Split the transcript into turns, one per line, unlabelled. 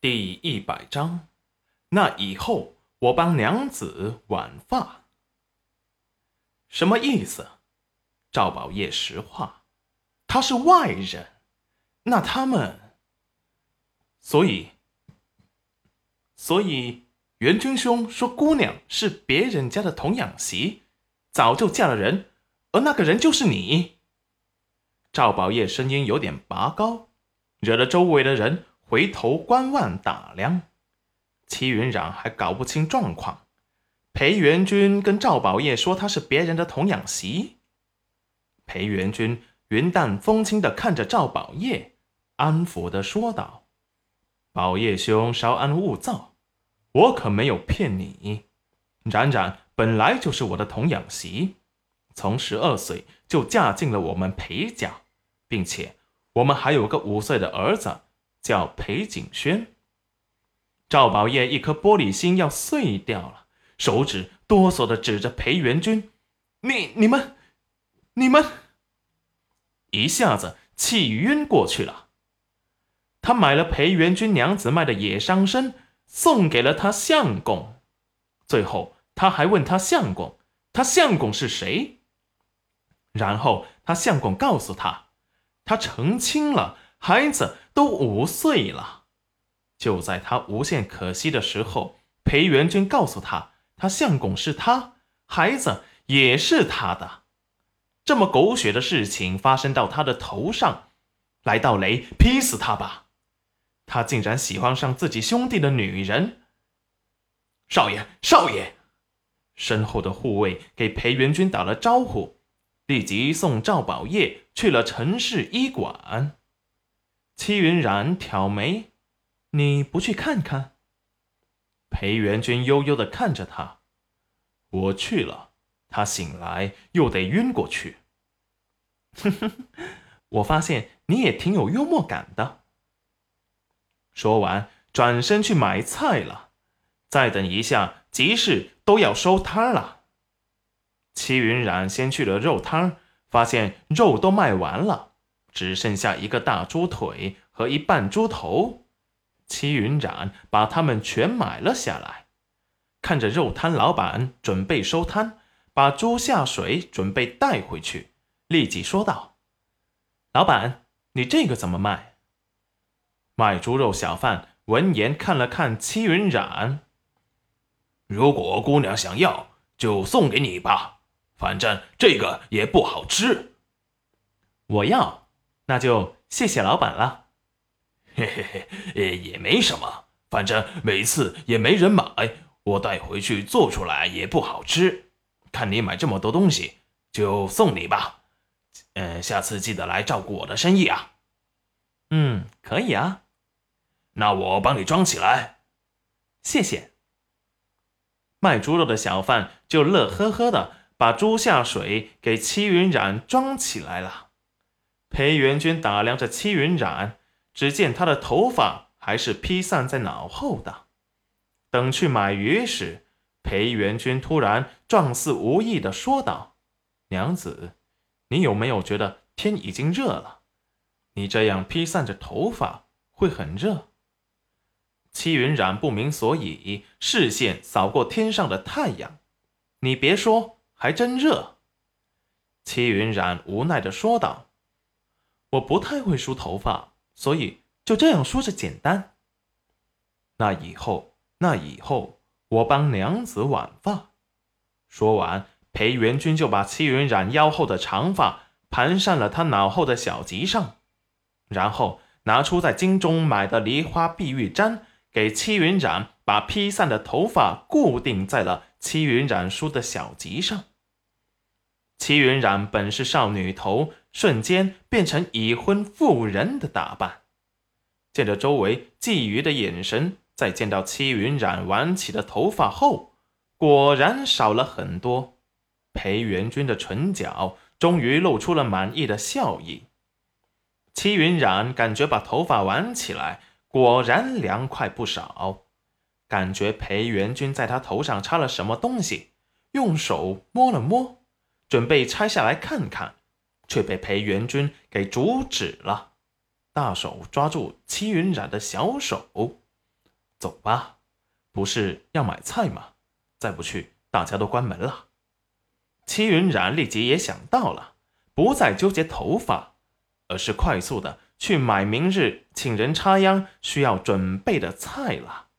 第一百章，那以后我帮娘子挽发，什么意思？赵宝业实话，他是外人，那他们，所以，所以元军兄说姑娘是别人家的童养媳，早就嫁了人，而那个人就是你。赵宝业声音有点拔高，惹得周围的人回头观望打量。齐云冉还搞不清状况，裴元君跟赵宝业说他是别人的童养媳。裴元君云淡风轻的看着赵宝业，安抚的说道：“宝业兄稍安勿躁，我可没有骗你。冉冉本来就是我的童养媳，从十二岁就嫁进了我们裴家，并且我们还有个五岁的儿子，叫裴景轩。”赵宝业一颗玻璃心要碎掉了，手指哆嗦的指着裴元君：“你、你们、你们！”一下子气晕过去了。他买了裴元君娘子卖的野伤参，送给了他相公。最后他还问他相公：“他相公是谁？”然后他相公告诉他：“他成亲了，孩子都五岁了。”就在他无限可惜的时候，裴元君告诉他：“他相公是他，孩子也是他的。”这么狗血的事情发生到他的头上，来道雷劈死他吧！他竟然喜欢上自己兄弟的女人。少爷，少爷！身后的护卫给裴元君打了招呼，立即送赵宝业去了陈氏医馆。戚云染挑眉：“你不去看看？”裴元君悠悠的看着他：“我去了。”他醒来又得晕过去。哼哼，我发现你也挺有幽默感的。说完，转身去买菜了。再等一下，集市都要收摊了。戚云冉先去了肉摊，发现肉都卖完了，只剩下一个大猪腿和一半猪头。齐云冉把它们全买了下来，看着肉摊老板准备收摊。把猪下水，准备带回去。立即说道：“老板，你这个怎么卖？”卖猪肉小贩闻言看了看戚云染：“
如果姑娘想要，就送给你吧。反正这个也不好吃。”“
我要，那就谢谢老板了。”“
嘿嘿嘿，也没什么，反正每次也没人买，我带回去做出来也不好吃。”看你买这么多东西，就送你吧。嗯，下次记得来照顾我的生意啊。
嗯，可以啊。
那我帮你装起来，
谢谢。卖猪肉的小贩就乐呵呵的把猪下水给戚云染装起来了。裴元君打量着戚云染，只见他的头发还是披散在脑后的。等去买鱼时。裴元君突然状似无意的说道：“娘子，你有没有觉得天已经热了？你这样披散着头发会很热。”戚云染不明所以，视线扫过天上的太阳。“你别说，还真热。”戚云染无奈的说道：“我不太会梳头发，所以就这样梳着简单。那以后，那以后。”我帮娘子挽发。说完，裴元君就把戚云染腰后的长发盘上了他脑后的小髻上，然后拿出在京中买的梨花碧玉簪，给戚云染把披散的头发固定在了戚云染梳的小髻上。戚云染本是少女头，瞬间变成已婚妇人的打扮，见着周围觊觎的眼神。在见到戚云染挽起的头发后，果然少了很多。裴元君的唇角终于露出了满意的笑意。戚云染感觉把头发挽起来，果然凉快不少。感觉裴元君在他头上插了什么东西，用手摸了摸，准备拆下来看看，却被裴元君给阻止了，大手抓住戚云染的小手。走吧，不是要买菜吗？再不去，大家都关门了。戚云染立即也想到了，不再纠结头发，而是快速的去买明日请人插秧需要准备的菜了。